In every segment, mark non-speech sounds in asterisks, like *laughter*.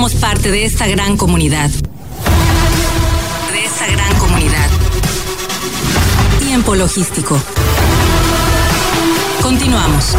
somos parte de esta gran comunidad. De esta gran comunidad. Tiempo logístico. Continuamos.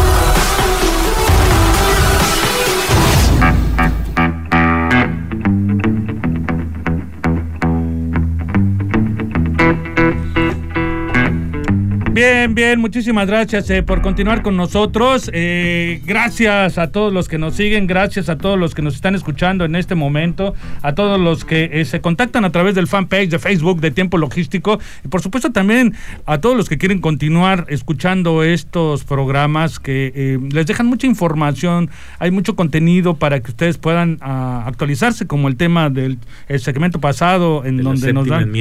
Bien, bien, muchísimas gracias eh, por continuar con nosotros. Eh, gracias a todos los que nos siguen, gracias a todos los que nos están escuchando en este momento, a todos los que eh, se contactan a través del fanpage de Facebook de Tiempo Logístico y por supuesto también a todos los que quieren continuar escuchando estos programas que les dejan mucha información, hay mucho contenido para que ustedes puedan ah, actualizarse, como el tema del segmento pasado en donde nos dan,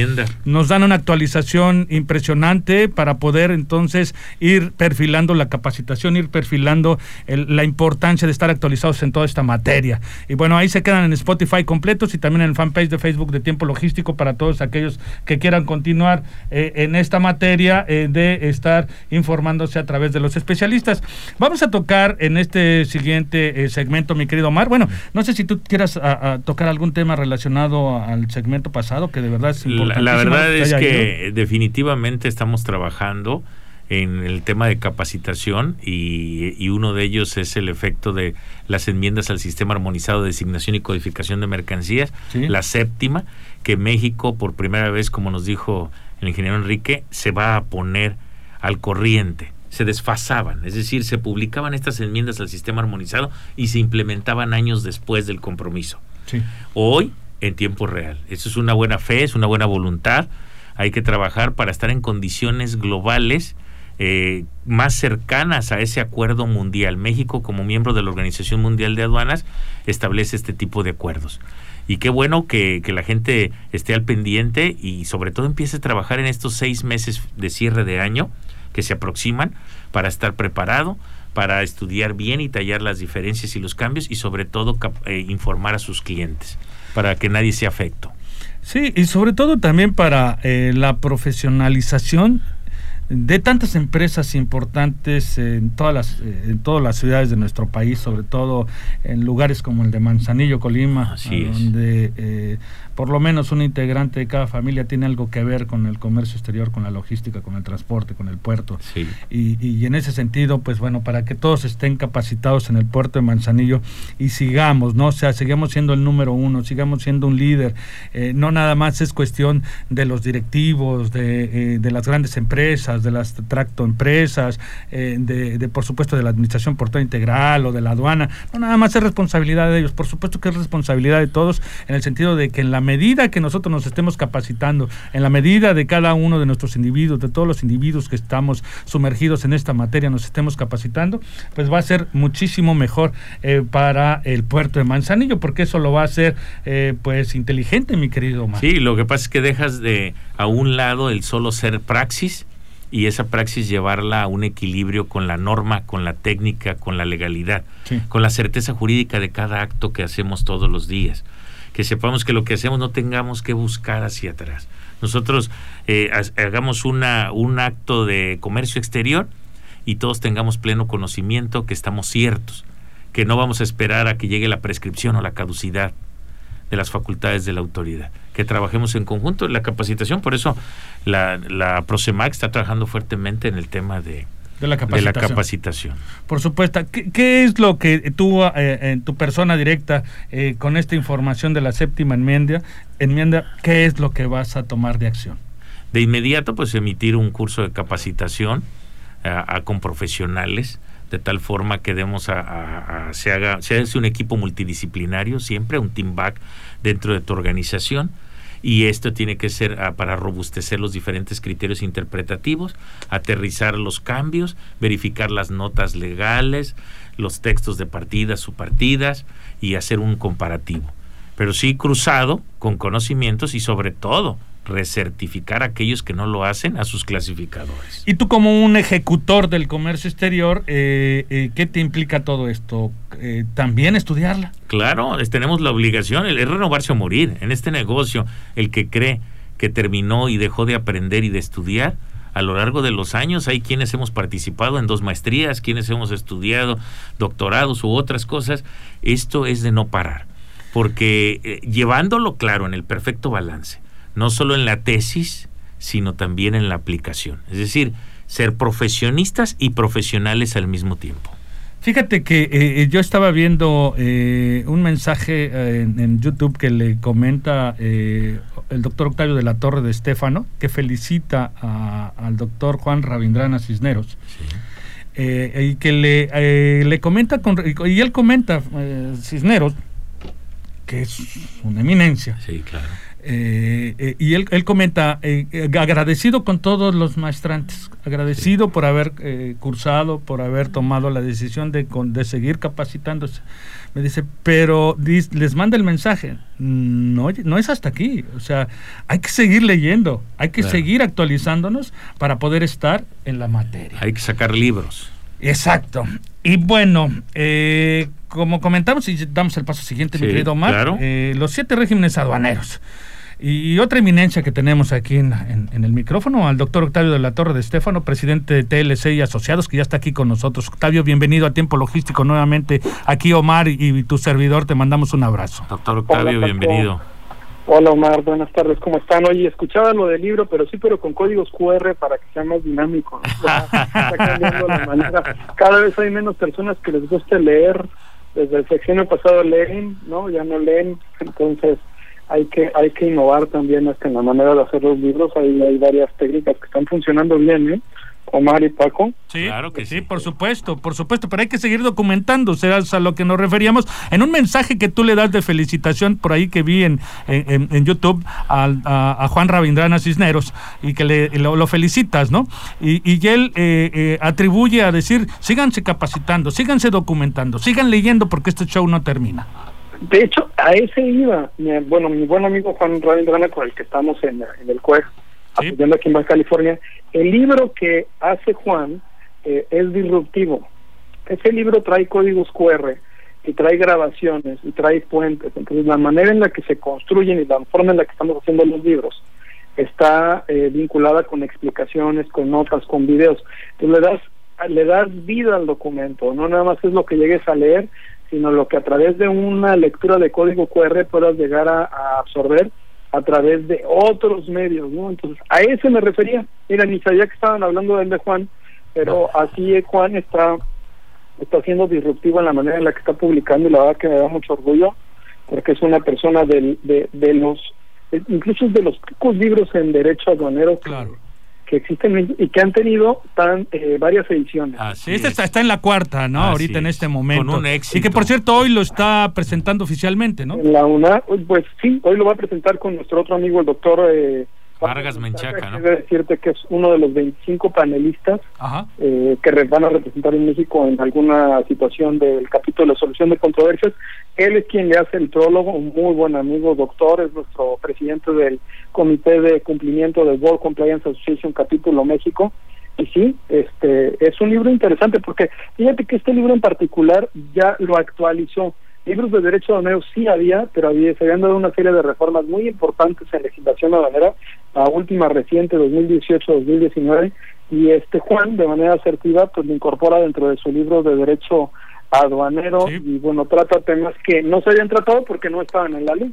nos dan una actualización impresionante para poder entonces ir perfilando la capacitación, ir perfilando la importancia de estar actualizados en toda esta materia. Y bueno, ahí se quedan en Spotify completos y también en el fanpage de Facebook de Tiempo Logístico para todos aquellos que quieran continuar eh, en esta materia eh, de estar informándose a través de los especialistas. Vamos a tocar en este siguiente eh, segmento, mi querido Omar. Bueno, no sé si tú quieras tocar algún tema relacionado al segmento pasado, que de verdad es importante. La, verdad es que definitivamente estamos trabajando en el tema de capacitación y, uno de ellos es el efecto de las enmiendas al sistema armonizado de designación y codificación de mercancías, la séptima, que México por primera vez, como nos dijo el ingeniero Enrique, se va a poner al corriente. Se desfasaban, es decir, se publicaban estas enmiendas al sistema armonizado y se implementaban años después del compromiso. Hoy, en tiempo real. Eso es una buena fe, es una buena voluntad hay que trabajar para estar en condiciones globales eh, más cercanas a ese acuerdo mundial. México, como miembro de la Organización Mundial de Aduanas, establece este tipo de acuerdos. Y qué bueno que, que, la gente esté al pendiente y sobre todo empiece a trabajar en estos seis meses de cierre de año que se aproximan para estar preparado, para estudiar bien y tallar las diferencias y los cambios y sobre todo eh, informar a sus clientes para que nadie se afecte. Sí, y sobre todo también para eh, la profesionalización de tantas empresas importantes en todas las eh, en todas las ciudades de nuestro país, sobre todo en lugares como el de Manzanillo, Colima, donde eh, por lo menos un integrante de cada familia tiene algo que ver con el comercio exterior, con la logística, con el transporte, con el puerto. Y, en ese sentido, pues bueno, para que todos estén capacitados en el puerto de Manzanillo y sigamos, ¿no? O sea, sigamos siendo el número uno, sigamos siendo un líder. Eh, no nada más es cuestión de los directivos, de, eh, de las grandes empresas, de las tractoempresas, eh, de, por supuesto, de la administración portuaria integral o de la aduana. No nada más es responsabilidad de ellos, por supuesto que es responsabilidad de todos en el sentido de que en la medida que nosotros nos estemos capacitando, en la medida de cada uno de nuestros individuos, de todos los individuos que estamos sumergidos en esta materia, nos estemos capacitando, pues va a ser muchísimo mejor eh, para el puerto de Manzanillo, porque eso lo va a hacer eh, pues inteligente, mi querido Omar. Sí, lo que pasa es que dejas de a un lado el solo ser praxis y esa praxis llevarla a un equilibrio con la norma, con la técnica, con la legalidad, con la certeza jurídica de cada acto que hacemos todos los días. Que sepamos que lo que hacemos no tengamos que buscar hacia atrás. Nosotros eh, hagamos una, un acto de comercio exterior y todos tengamos pleno conocimiento que estamos ciertos, que no vamos a esperar a que llegue la prescripción o la caducidad de las facultades de la autoridad, que trabajemos en conjunto en la capacitación, por eso la, la Prosemac está trabajando fuertemente en el tema de, de la capacitación. Por supuesto. ¿Qué, es lo que tú, eh, en tu persona directa, eh, con esta información de la séptima enmienda, enmienda, qué es lo que vas a tomar de acción? De inmediato, pues emitir un curso de capacitación a, con profesionales, de tal forma que demos a, se haga, se un equipo multidisciplinario, siempre un team back dentro de tu organización y esto tiene que ser ah, para robustecer los diferentes criterios interpretativos, aterrizar los cambios, verificar las notas legales, los textos de partidas, subpartidas y hacer un comparativo. Pero sí cruzado con conocimientos y sobre todo recertificar a aquellos que no lo hacen a sus clasificadores. Y tú como un ejecutor del comercio exterior, eh, eh, ¿qué te implica todo esto? Eh, ¿También estudiarla? Claro, tenemos la obligación, es renovarse o morir. En este negocio, el que cree que terminó y dejó de aprender y de estudiar, a lo largo de los años hay quienes hemos participado en dos maestrías, quienes hemos estudiado doctorados u otras cosas. Esto es de no parar. porque llevándolo claro en el perfecto balance, no solo en la tesis, sino también en la aplicación. Es decir, ser profesionistas y profesionales al mismo tiempo. Fíjate que eh, yo estaba viendo eh, un mensaje en, YouTube que le comenta el doctor Octavio de la Torre de Estéfano, que felicita al doctor Juan Rabindrana Cisneros. y que le, le comenta, con, y él comenta, Cisneros, que es una eminencia. Sí, claro. Eh, eh, y él, él comenta, eh, agradecido con todos los maestrantes, agradecido por haber cursado, por haber tomado la decisión de, de seguir capacitándose. Me dice, pero les manda el mensaje, no, no es hasta aquí, o sea, hay que seguir leyendo, hay que seguir actualizándonos para poder estar en la materia. Hay que sacar libros. Exacto. Y bueno, eh, como comentamos y damos el paso siguiente, mi querido Omar, eh, los siete regímenes aduaneros. Y otra eminencia que tenemos aquí en, el micrófono, al doctor Octavio de la Torre de Estéfano, presidente de TLC y Asociados, que ya está aquí con nosotros. Octavio, bienvenido a Tiempo Logístico nuevamente. Aquí Omar y, tu servidor te mandamos un abrazo. Doctor Octavio, bienvenido. Hola Omar, buenas tardes, ¿cómo están? Oye, escuchaba lo del libro, pero sí, pero con códigos QR para que sea más dinámico. Cada vez hay menos personas que les guste leer. Desde el sexenio pasado leen, ¿no? Ya no leen, entonces hay que hay que innovar también hasta en la manera de hacer los libros. Hay, hay varias técnicas que están funcionando bien, ¿eh? Omar y Paco. Sí, claro que sí, por supuesto, por supuesto, pero hay que seguir documentando, será a lo que nos referíamos. En un mensaje que tú le das de felicitación por ahí que vi en, en, YouTube a, Juan Rabindrana Cisneros y que le, lo, felicitas, ¿no? Y, y él eh, eh, atribuye a decir, síganse capacitando, síganse documentando, sigan leyendo porque este show no termina. De hecho, a ese iba, bueno, mi buen amigo Juan Rabindrana con el que estamos en, el CUEG, apoyando aquí en Baja California, el libro que hace Juan eh, es disruptivo. Ese libro trae códigos QR y trae grabaciones y trae puentes. Entonces, la manera en la que se construyen y la forma en la que estamos haciendo los libros está eh, vinculada con explicaciones, con notas, con videos. Entonces, le das le das vida al documento, no nada más es lo que llegues a leer, sino lo que a través de una lectura de código QR puedas llegar a absorber a través de otros medios, ¿no? Entonces, a ese me refería. Mira, ni sabía que estaban hablando de él de Juan, pero así Juan está está siendo disruptivo en la manera en la que está publicando y la verdad que me da mucho orgullo porque es una persona del, de, de los incluso de los pocos libros en derecho aduanero claro que existen y que han tenido tan eh, varias ediciones. Así este está, en la cuarta, ¿no? Ahorita en este momento. Con un éxito. Y que por cierto hoy lo está presentando oficialmente, ¿no? En la UNA, pues sí, hoy lo va a presentar con nuestro otro amigo, el doctor eh, Vargas Menchaca, ¿no? Quiero decirte que es uno de los 25 panelistas eh, que van a representar en México en alguna situación del capítulo de solución de controversias. Él es quien le hace el prólogo, un muy buen amigo, doctor, es nuestro presidente del Comité de Cumplimiento del World Compliance Association Capítulo México. Y sí, este es un libro interesante porque fíjate que este libro en particular ya lo actualizó Libros de derecho aduanero sí había, pero había, se habían dado una serie de reformas muy importantes en legislación aduanera, la última reciente, 2018-2019, y este Juan, de manera asertiva, pues lo incorpora dentro de su libro de derecho aduanero y bueno, trata temas que no se habían tratado porque no estaban en la ley.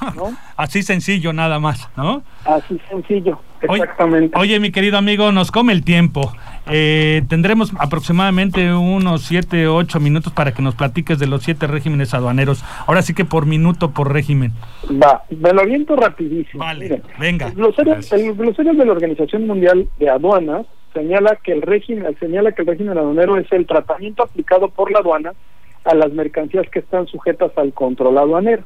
*laughs* Así sencillo nada más, ¿no? Así sencillo, exactamente. Oye, mi querido amigo, nos come el tiempo. Eh, tendremos aproximadamente unos 7, 8 minutos para que nos platiques de los siete regímenes aduaneros. Ahora sí que por minuto, por régimen. Va, me lo aviento rapidísimo. Vale, venga. Los glosario de la Organización Mundial de Aduanas señala que el régimen señala que el régimen aduanero es el tratamiento aplicado por la aduana a las mercancías que están sujetas al control aduanero.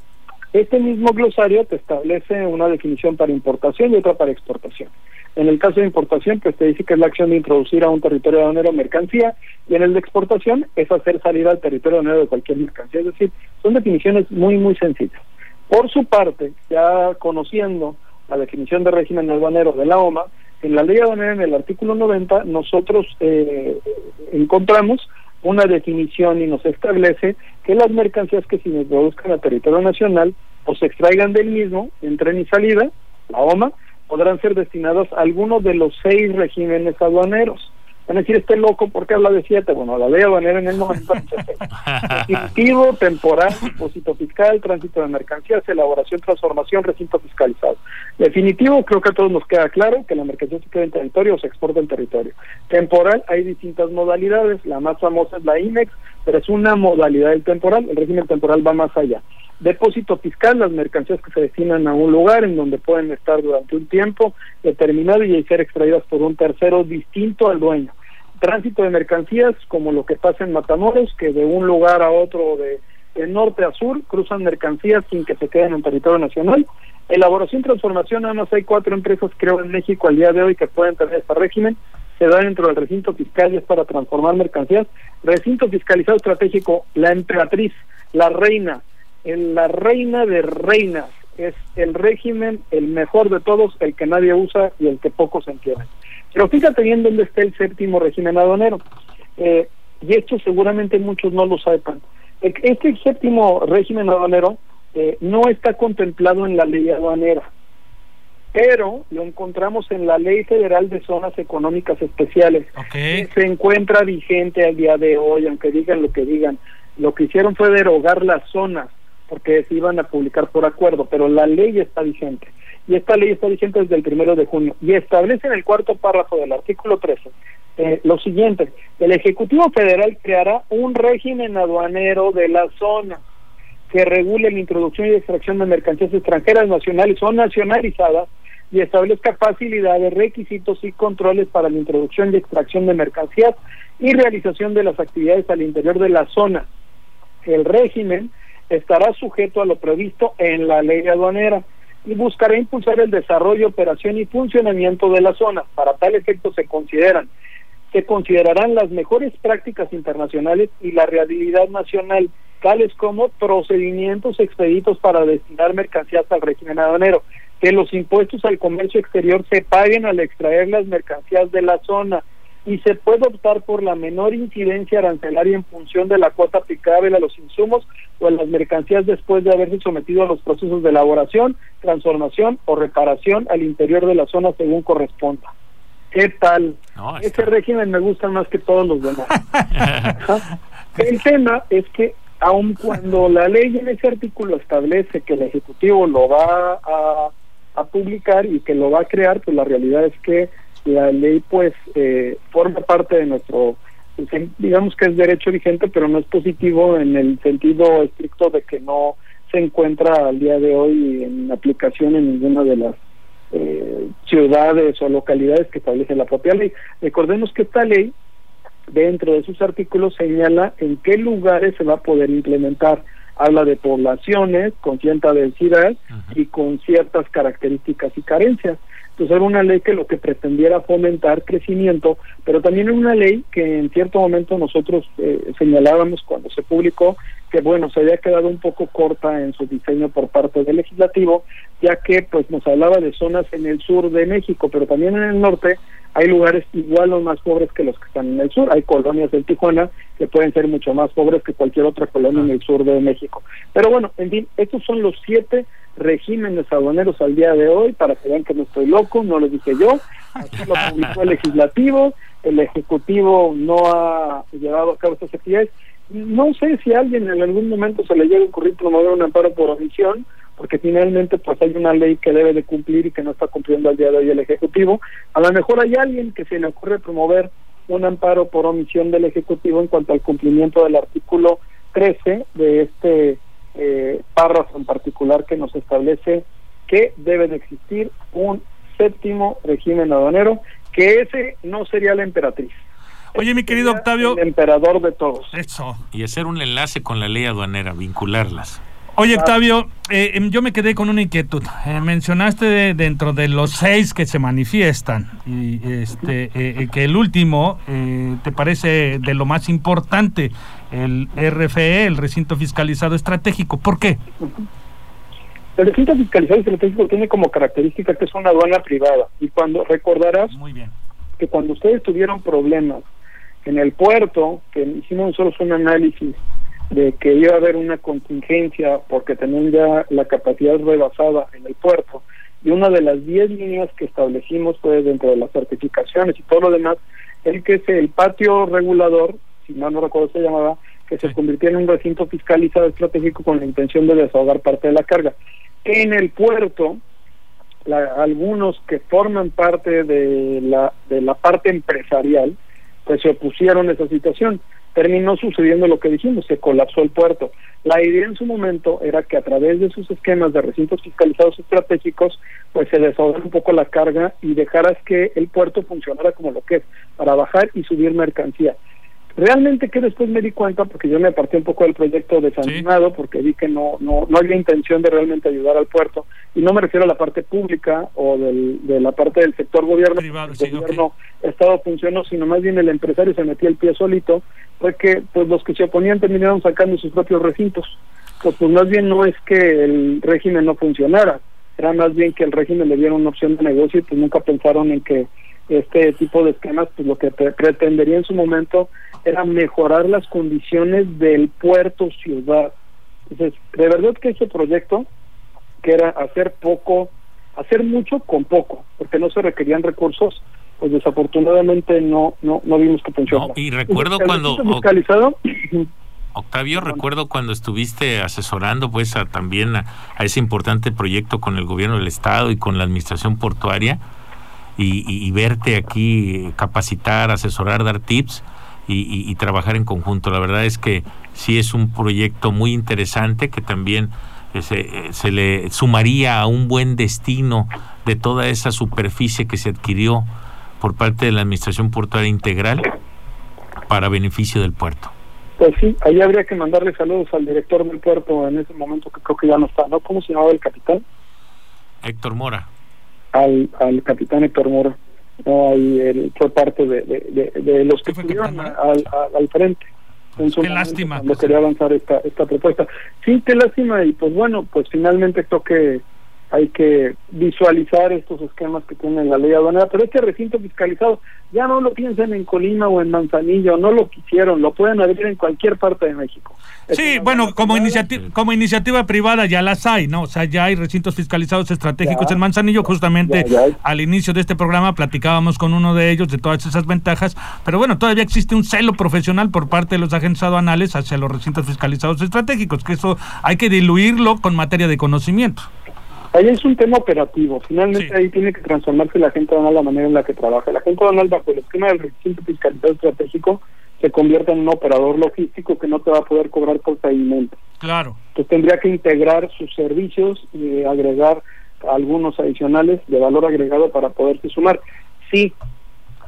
Este mismo glosario te establece una definición para importación y otra para exportación. En el caso de importación, pues te dice que es la acción de introducir a un territorio aduanero mercancía y en el de exportación es hacer salir al territorio aduanero de cualquier mercancía. Es decir, son definiciones muy, muy sencillas. Por su parte, ya conociendo la definición de régimen aduanero de la OMA, en la ley aduanera, en el artículo 90, nosotros eh, encontramos una definición y nos establece que las mercancías que se introduzcan a territorio nacional o se extraigan del mismo, en tren y salida, la OMA, podrán ser destinadas a alguno de los seis regímenes aduaneros. Van a decir, este loco, ¿por qué habla de siete? Bueno, la ley aduanera en el momento definitivo, temporal, depósito fiscal, tránsito de mercancías, elaboración, transformación, recinto fiscalizado. Definitivo, creo que a todos nos queda claro que la mercancía se queda en territorio o se exporta en territorio. Temporal, hay distintas modalidades, la más famosa es la INEX, pero es una modalidad del temporal, el régimen temporal va más allá. Depósito fiscal, las mercancías que se destinan a un lugar en donde pueden estar durante un tiempo determinado y ser extraídas por un tercero distinto al dueño tránsito de mercancías, como lo que pasa en Matamoros, que de un lugar a otro, de, norte a sur, cruzan mercancías sin que se queden en territorio nacional. Elaboración transformación, nada más hay cuatro empresas, creo, en México al día de hoy que pueden tener este régimen. Se da dentro del recinto fiscal y es para transformar mercancías. Recinto fiscalizado estratégico, la emperatriz, la reina, la reina de reinas, es el régimen, el mejor de todos, el que nadie usa y el que pocos entienden. Pero fíjate bien dónde está el séptimo régimen aduanero. Eh, y esto seguramente muchos no lo sepan. Este séptimo régimen aduanero eh, no está contemplado en la ley aduanera, pero lo encontramos en la Ley Federal de Zonas Económicas Especiales. se encuentra vigente al día de hoy, aunque digan lo que digan. Lo que hicieron fue derogar las zonas porque se iban a publicar por acuerdo, pero la ley está vigente y esta ley está vigente desde el primero de junio y establece en el cuarto párrafo del artículo 13 eh, lo siguiente, el Ejecutivo Federal creará un régimen aduanero de la zona que regule la introducción y extracción de mercancías extranjeras nacionales o nacionalizadas y establezca facilidades, requisitos y controles para la introducción y extracción de mercancías y realización de las actividades al interior de la zona. El régimen estará sujeto a lo previsto en la ley aduanera y buscará impulsar el desarrollo, operación y funcionamiento de la zona. Para tal efecto se consideran se considerarán las mejores prácticas internacionales y la realidad nacional, tales como procedimientos expeditos para destinar mercancías al régimen aduanero, que los impuestos al comercio exterior se paguen al extraer las mercancías de la zona, y se puede optar por la menor incidencia arancelaria en función de la cuota aplicable a los insumos o a las mercancías después de haberse sometido a los procesos de elaboración, transformación o reparación al interior de la zona según corresponda. ¿Qué tal? Este régimen me gusta más que todos los demás. *laughs* El tema es que aun cuando la ley en ese artículo establece que el Ejecutivo lo va a, a publicar y que lo va a crear, pues la realidad es que la ley pues eh, forma parte de nuestro digamos que es derecho vigente pero no es positivo en el sentido estricto de que no se encuentra al día de hoy en aplicación en ninguna de las eh, ciudades o localidades que establece la propia ley. Recordemos que esta ley, dentro de sus artículos, señala en qué lugares se va a poder implementar. Habla de poblaciones con cierta densidad y con ciertas características y carencias. Entonces era una ley que lo que pretendiera fomentar crecimiento, pero también era una ley que en cierto momento nosotros eh, señalábamos cuando se publicó que bueno, se había quedado un poco corta en su diseño por parte del legislativo, ya que pues nos hablaba de zonas en el sur de México, pero también en el norte hay lugares igual o más pobres que los que están en el sur. Hay colonias en Tijuana que pueden ser mucho más pobres que cualquier otra colonia en el sur de México. Pero bueno, en fin, estos son los siete regímenes aduaneros al día de hoy, para que vean que no estoy loco, no lo dije yo, así lo publicó el *laughs* legislativo, el ejecutivo no ha llevado a cabo estas actividades. No sé si a alguien en algún momento se le llega a ocurrir promover un amparo por omisión, porque finalmente pues hay una ley que debe de cumplir y que no está cumpliendo al día de hoy el Ejecutivo. A lo mejor hay alguien que se le ocurre promover un amparo por omisión del Ejecutivo en cuanto al cumplimiento del artículo 13 de este eh, párrafo en particular que nos establece que debe de existir un séptimo régimen aduanero, que ese no sería la emperatriz. Oye, mi querido Octavio. El emperador de todos. Eso. Y hacer un enlace con la ley aduanera, vincularlas. Oye, Octavio, eh, em, yo me quedé con una inquietud. Eh, mencionaste dentro de los seis que se manifiestan y este eh, que el último te parece de lo más importante, el RFE, el recinto fiscalizado estratégico. ¿Por qué? El recinto fiscalizado estratégico tiene como característica que es una aduana privada y cuando recordarás Muy bien. que cuando ustedes tuvieron problemas en el puerto, que hicimos nosotros un análisis de que iba a haber una contingencia porque tenían ya la capacidad rebasada en el puerto. Y una de las 10 líneas que establecimos fue dentro de las certificaciones y todo lo demás el que es el patio regulador, si mal no recuerdo se llamaba, que se convirtiera en un recinto fiscalizado estratégico con la intención de desahogar parte de la carga. En el puerto, algunos que forman parte de la, de la parte empresarial, pues se opusieron a esa situación. Terminó sucediendo lo que dijimos, se colapsó el puerto. La idea en su momento era que a través de sus esquemas de recintos fiscalizados estratégicos, pues se desahogara un poco la carga y dejaras que el puerto funcionara como lo que es, para bajar y subir mercancía. Realmente que después me di cuenta, porque yo me aparté un poco del proyecto desanimado, porque vi que no, no, no había intención de realmente ayudar al puerto, y no me refiero a la parte pública o del, de la parte del sector gobierno, el gobierno Estado funcionó, sino más bien el empresario se metía el pie solito, fue que pues los que se oponían terminaron sacando sus propios recintos. Pues, pues más bien no es que el régimen no funcionara, era más bien que el régimen le diera una opción de negocio y pues nunca pensaron en que este tipo de esquemas, pues lo que pretendería en su momento era mejorar las condiciones del puerto ciudad. Entonces, de verdad que ese proyecto, que era hacer poco, hacer mucho con poco, porque no se requerían recursos, pues desafortunadamente no no no vimos que funcionara. y recuerdo cuando fiscalizado *clears throat* Octavio, recuerdo cuando estuviste asesorando pues a, también a, ese importante proyecto con el gobierno del estado y con la administración portuaria y, y verte aquí capacitar, asesorar, dar tips y, trabajar en conjunto. La verdad es que sí es un proyecto muy interesante que también eh, se, eh, se, le sumaría a un buen destino de toda esa superficie que se adquirió por parte de la Administración Portuaria Integral para beneficio del puerto. Pues sí, ahí habría que mandarle saludos al director del puerto en ese momento que creo que ya no está, ¿no? ¿Cómo se llamaba el capitán? Héctor Mora. Al, al capitán Héctor Mora no él fue parte de, de, los que estuvieron al, al, frente qué lástima cuando quería avanzar esta esta propuesta. Sí qué lástima y pues bueno pues finalmente creo que hay que visualizar estos esquemas que tiene la ley aduanera, pero este recinto fiscalizado ya no lo piensen en Colima o en Manzanillo, no lo quisieron, lo pueden abrir en cualquier parte de México. Sí, bueno, como iniciativa como iniciativa privada ya las hay, ¿no? O sea, ya hay recintos fiscalizados estratégicos en Manzanillo, justamente al inicio de este programa platicábamos con uno de ellos de todas esas ventajas, pero bueno, todavía existe un celo profesional por parte de los agentes aduanales hacia los recintos fiscalizados estratégicos, que eso hay que diluirlo con materia de conocimiento. Ahí es un tema operativo. Finalmente ahí tiene que transformarse la gente aduanal la manera en la que trabaja. La gente aduanal bajo el esquema del recinto fiscalizado estratégico se convierte en un operador logístico que no te va a poder cobrar por seguimiento. Claro. Entonces tendría que integrar sus servicios y agregar algunos adicionales de valor agregado para poderse sumar. Sí.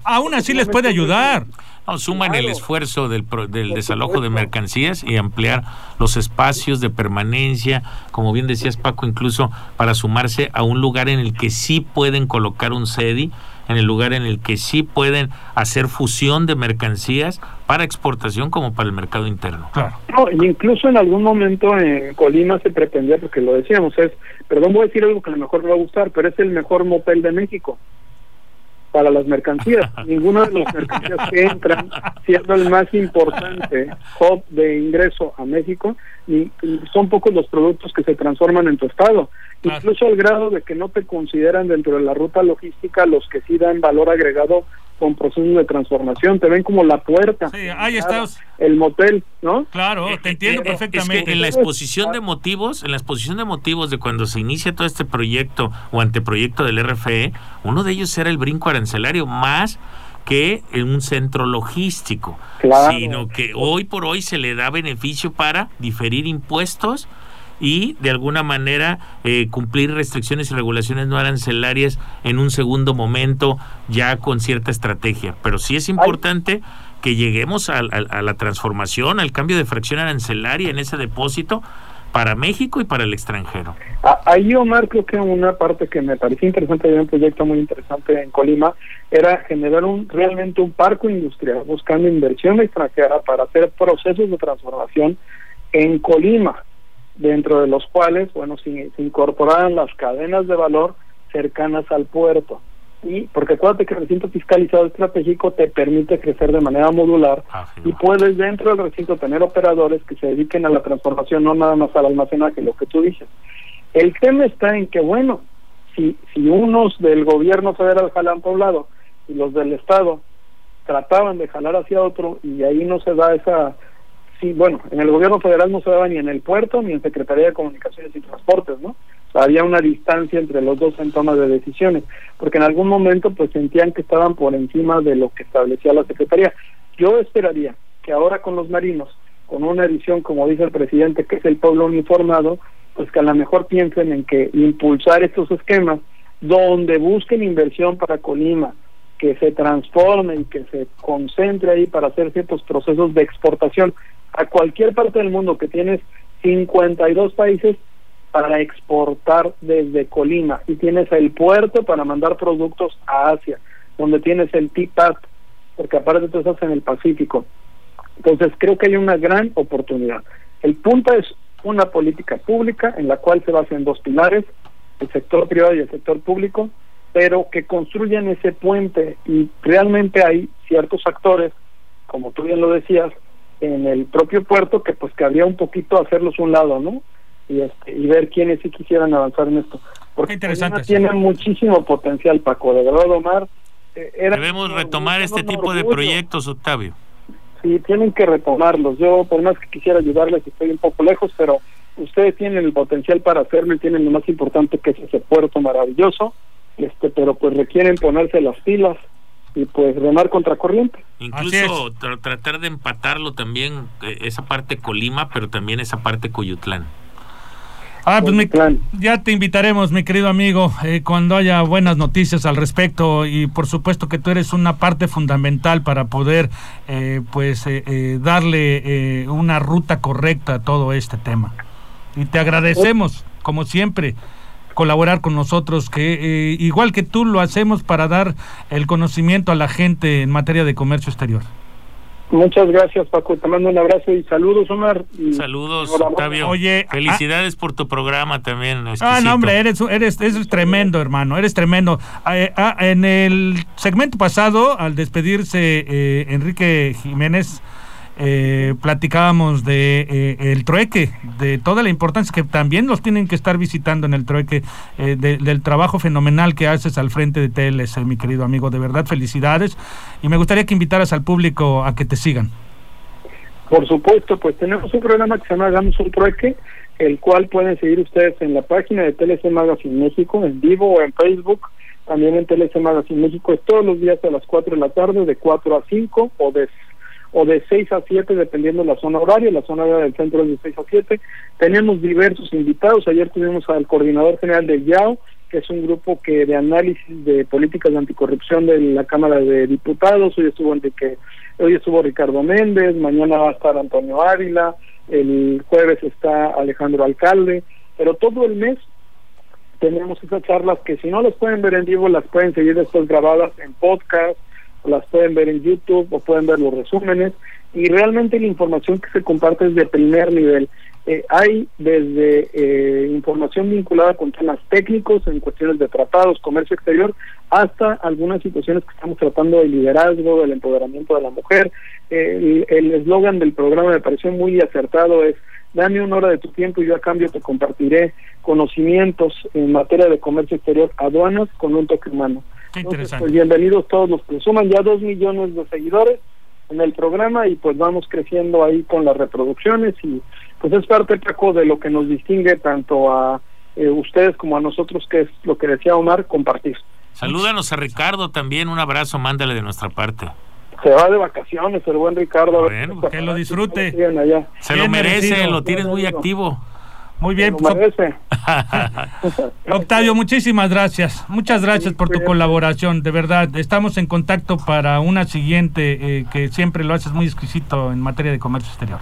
Aún así les puede ayudar. No, suman el esfuerzo del, del desalojo de mercancías y ampliar los espacios de permanencia, como bien decías Paco, incluso para sumarse a un lugar en el que sí pueden colocar un SEDI, en el lugar en el que sí pueden hacer fusión de mercancías para exportación como para el mercado interno. Claro. No, incluso en algún momento en Colima se pretendía, porque lo decíamos, es, perdón, voy a decir algo que a lo mejor me va a gustar, pero es el mejor motel de México para las mercancías. *laughs* Ninguno de las mercancías que entran, siendo el más importante hub de ingreso a México, y, son pocos los productos que se transforman en tu estado. Incluso al grado de que no te consideran dentro de la ruta logística los que sí dan valor agregado con procesos de transformación, te ven como la puerta. Sí, ahí está. El motel, ¿no? Claro, te entiendo perfectamente. en la exposición de motivos, en la exposición de motivos de cuando se inicia todo este proyecto o anteproyecto del RFE, uno de ellos era el brinco arancelario más que en un centro logístico, sino que hoy por hoy se le da beneficio para diferir impuestos y de alguna manera eh, cumplir restricciones y regulaciones no arancelarias en un segundo momento ya con cierta estrategia. Pero sí es importante que lleguemos a, la transformación, al cambio de fracción arancelaria en ese depósito para México y para el extranjero. Ahí, Omar, creo que una parte que me parecía interesante, había un proyecto muy interesante en Colima, era generar un realmente un parco industrial, buscando inversión extranjera para hacer procesos de transformación en Colima dentro de los cuales, bueno, se, se incorporaran las cadenas de valor cercanas al puerto. Y porque acuérdate que el recinto fiscalizado estratégico te permite crecer de manera modular ah, y puedes dentro del recinto tener operadores que se dediquen a la transformación, no nada más al almacenaje, lo que tú dices. El tema está en que, bueno, si, si unos del gobierno federal jalan poblado y los del Estado trataban de jalar hacia otro y ahí no se da esa sí bueno en el gobierno federal no se daba ni en el puerto ni en secretaría de comunicaciones y transportes no había una distancia entre los dos en toma de decisiones porque en algún momento pues sentían que estaban por encima de lo que establecía la secretaría. Yo esperaría que ahora con los marinos con una edición como dice el presidente que es el pueblo uniformado pues que a lo mejor piensen en que impulsar estos esquemas donde busquen inversión para Colima, que se transforme y que se concentre ahí para hacer ciertos procesos de exportación a cualquier parte del mundo que tienes 52 países para exportar desde Colima y tienes el puerto para mandar productos a Asia, donde tienes el TIPAT, porque aparte tú estás en el Pacífico. Entonces creo que hay una gran oportunidad. El punto es una política pública en la cual se basa dos pilares, el sector privado y el sector público, pero que construyan ese puente y realmente hay ciertos actores, como tú bien lo decías, en el propio puerto que pues que habría un poquito hacerlos un lado, ¿no? Y, este, y ver quiénes sí quisieran avanzar en esto. Porque interesante, tiene muchísimo potencial, Paco. De verdad, Omar. Eh, Debemos retomar este tipo de proyectos, Octavio. Sí, tienen que retomarlos. Yo, por más que quisiera ayudarles, estoy un poco lejos, pero ustedes tienen el potencial para hacerlo y tienen lo más importante que es ese puerto maravilloso, este, pero pues requieren ponerse las pilas y pues remar contracorriente. Incluso tratar de empatarlo también, eh, esa parte Colima, pero también esa parte Coyutlán. Ah, pues ya te invitaremos, mi querido amigo, eh, cuando haya buenas noticias al respecto y por supuesto que tú eres una parte fundamental para poder, eh, pues, darle una ruta correcta a todo este tema. Y te agradecemos, como siempre, colaborar con nosotros, que eh, igual que tú lo hacemos para dar el conocimiento a la gente en materia de comercio exterior. Muchas gracias, Paco. Te mando un abrazo y saludos, Omar. saludos, Octavio. Oye, felicidades por tu programa también. Ah, no, hombre, eres, eres, eres tremendo, hermano, eres tremendo. Eh, ah, en el segmento pasado, al despedirse eh, Enrique Jiménez, eh, platicábamos de eh, el trueque, de toda la importancia que también los tienen que estar visitando en el trueque, eh, del trabajo fenomenal que haces al frente de TLS, mi querido amigo. De verdad, felicidades. Y me gustaría que invitaras al público a que te sigan. Por supuesto, pues tenemos un programa que se llama Hagamos un trueque, el cual pueden seguir ustedes en la página de TLC Magazine México, en vivo o en Facebook. También en TLC Magazine México es todos los días a las 4 de la tarde, de 4 a 5 o de o de 6 a 7 dependiendo de la zona horaria, la zona horaria del centro es de 6 a 7. Tenemos diversos invitados, ayer tuvimos al coordinador general del YAO, que es un grupo que de análisis de políticas de anticorrupción de la Cámara de Diputados, hoy estuvo que hoy estuvo Ricardo Méndez, mañana va a estar Antonio Ávila, el jueves está Alejandro Alcalde, pero todo el mes tenemos esas charlas que si no las pueden ver en vivo, las pueden seguir después grabadas en podcast, las pueden ver en YouTube o pueden ver los resúmenes y realmente la información que se comparte es de primer nivel. Eh, hay desde eh, información vinculada con temas técnicos en cuestiones de tratados, comercio exterior, hasta algunas situaciones que estamos tratando de liderazgo, del empoderamiento de la mujer. el eslogan del programa me pareció muy acertado, es dame una hora de tu tiempo y yo a cambio te compartiré conocimientos en materia de comercio exterior, aduanas con un toque humano. Pues bienvenidos todos los que suman ya dos millones de seguidores en el programa y pues vamos creciendo ahí con las reproducciones y pues es parte, Paco, de lo que nos distingue tanto a eh, ustedes como a nosotros, que es lo que decía Omar, compartir. Salúdanos a Ricardo también, un abrazo, mándale de nuestra parte. Se va de vacaciones el buen Ricardo. Bueno, que lo disfrute. Se lo merece, lo tienes muy activo. Muy bien. *laughs* Octavio, muchísimas gracias. Muchas gracias por tu colaboración. De verdad, estamos en contacto para una siguiente eh, que siempre lo haces muy exquisito en materia de comercio exterior.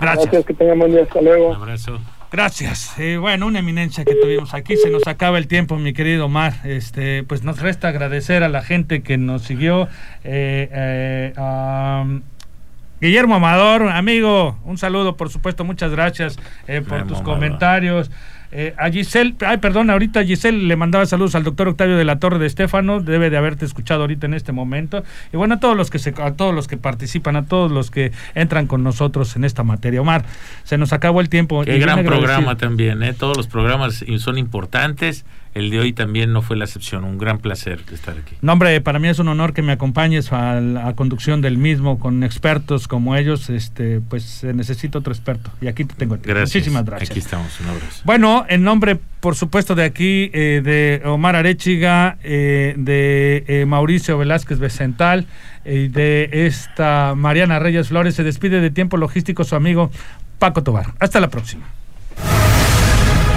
Gracias. Gracias, que tengamos día. Hasta luego. Un abrazo. Gracias. Eh, bueno, una eminencia que tuvimos aquí. Se nos acaba el tiempo, mi querido Omar. Este, pues nos resta agradecer a la gente que nos siguió. Eh, eh Guillermo Amador, amigo, un saludo, por supuesto, muchas gracias eh, por tus comentarios. Eh, a Giselle, ay, perdón, ahorita Giselle le mandaba saludos al doctor Octavio de la Torre de Estefano, debe de haberte escuchado ahorita en este momento. Y bueno, a todos los que se, a todos los que participan, a todos los que entran con nosotros en esta materia. Omar, se nos acabó el tiempo. Qué gran programa también, ¿eh? Todos los programas son importantes el de hoy también no fue la excepción. Un gran placer estar aquí. No, hombre, para mí es un honor que me acompañes a la conducción del mismo con expertos como ellos. Este, pues necesito otro experto. Y aquí te tengo. Gracias. Muchísimas gracias. Aquí estamos. Un abrazo. Bueno, en nombre, por supuesto, de aquí, eh, de Omar Arechiga, eh, de eh, Mauricio Velázquez Becental y de esta Mariana Reyes Flores, se despide de tiempo logístico su amigo Paco Tobar. Hasta la próxima.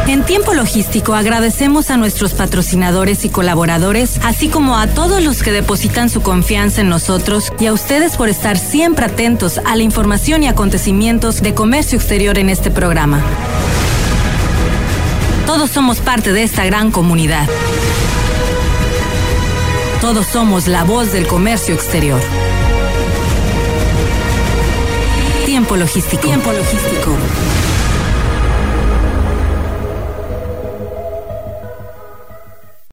En tiempo logístico agradecemos a nuestros patrocinadores y colaboradores, así como a todos los que depositan su confianza en nosotros y a ustedes por estar siempre atentos a la información y acontecimientos de comercio exterior en este programa. Todos somos parte de esta gran comunidad. Todos somos la voz del comercio exterior. Tiempo logístico. Tiempo logístico.